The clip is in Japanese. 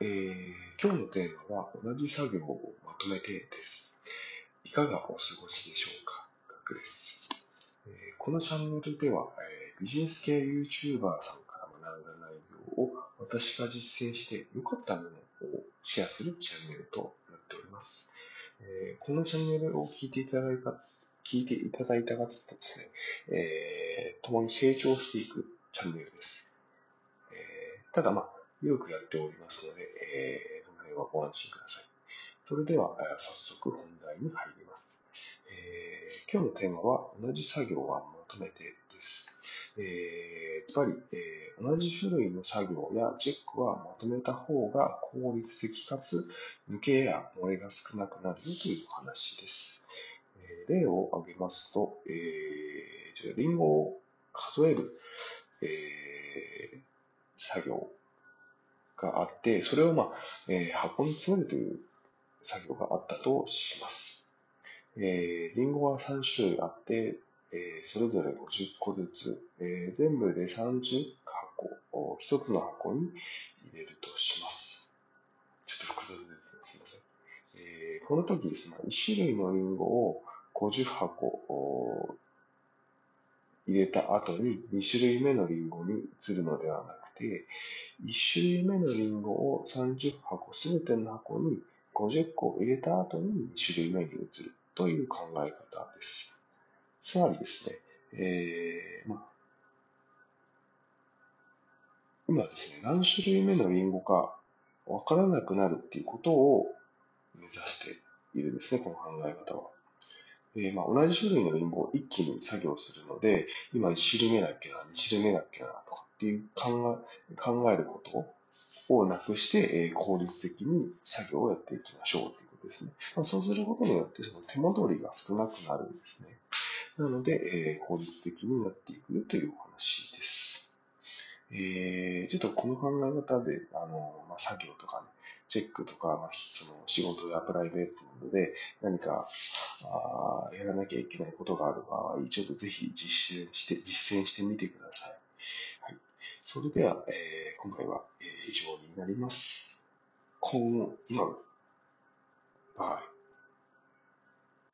えー、今日のテーマは同じ作業をまとめてです。いかがお過ごしでしょうか？ガクです、えー、このチャンネルでは、えー、ビジネス系 YouTuber さんから学んだ内容を私が実践して良かったものをシェアするチャンネルとなっております。え、このチャンネルを聞いていただいた聞いていただいた方とですね、え、共に成長していくチャンネルです。え、ただまあ、よくやっておりますので、えー、この辺はご安心ください。それでは、早速本題に入ります。えー、今日のテーマは、同じ作業はまとめてです。えー、やっぱり、えー、同じ種類の作業やチェックはまとめた方が効率的かつ抜けや漏れが少なくなるという話です。えー、例を挙げますと、えー、リンゴを数える、えー、作業があって、それを、まあえー、箱に詰めるという作業があったとします。えー、リンゴは3種類あって、えー、それぞれ50個ずつ、えー、全部で30箱、1つの箱に入れるとします。ちょっと複雑ですね。すみません。えー、この時ですね、1種類のリンゴを50箱入れた後に2種類目のリンゴに移るのではなくて、1種類目のリンゴを30箱すべての箱に50個入れた後に2種類目に移るという考え方です。つまりですね、えー、まあ今ですね、何種類目のリンゴかわからなくなるっていうことを目指しているんですね、この考え方は。えー、まあ、同じ種類のリンゴを一気に作業するので、今1種類目だっけな、2種類目だっけな、とかっていう考え考えることをなくして、えー、効率的に作業をやっていきましょうということですね。まあ、そうすることによって、その手戻りが少なくなるんですね。なので、えー、効率的になっていくというお話です。えー、ちょっとこの考え方で、あの、まあ、作業とかね、チェックとか、まあ、その仕事やプライベートなどで何かあやらなきゃいけないことがある場合、ちょっとぜひ実践して、実践してみてください。はい。それでは、えー、今回は、えー、以上になります。今後、今、はい。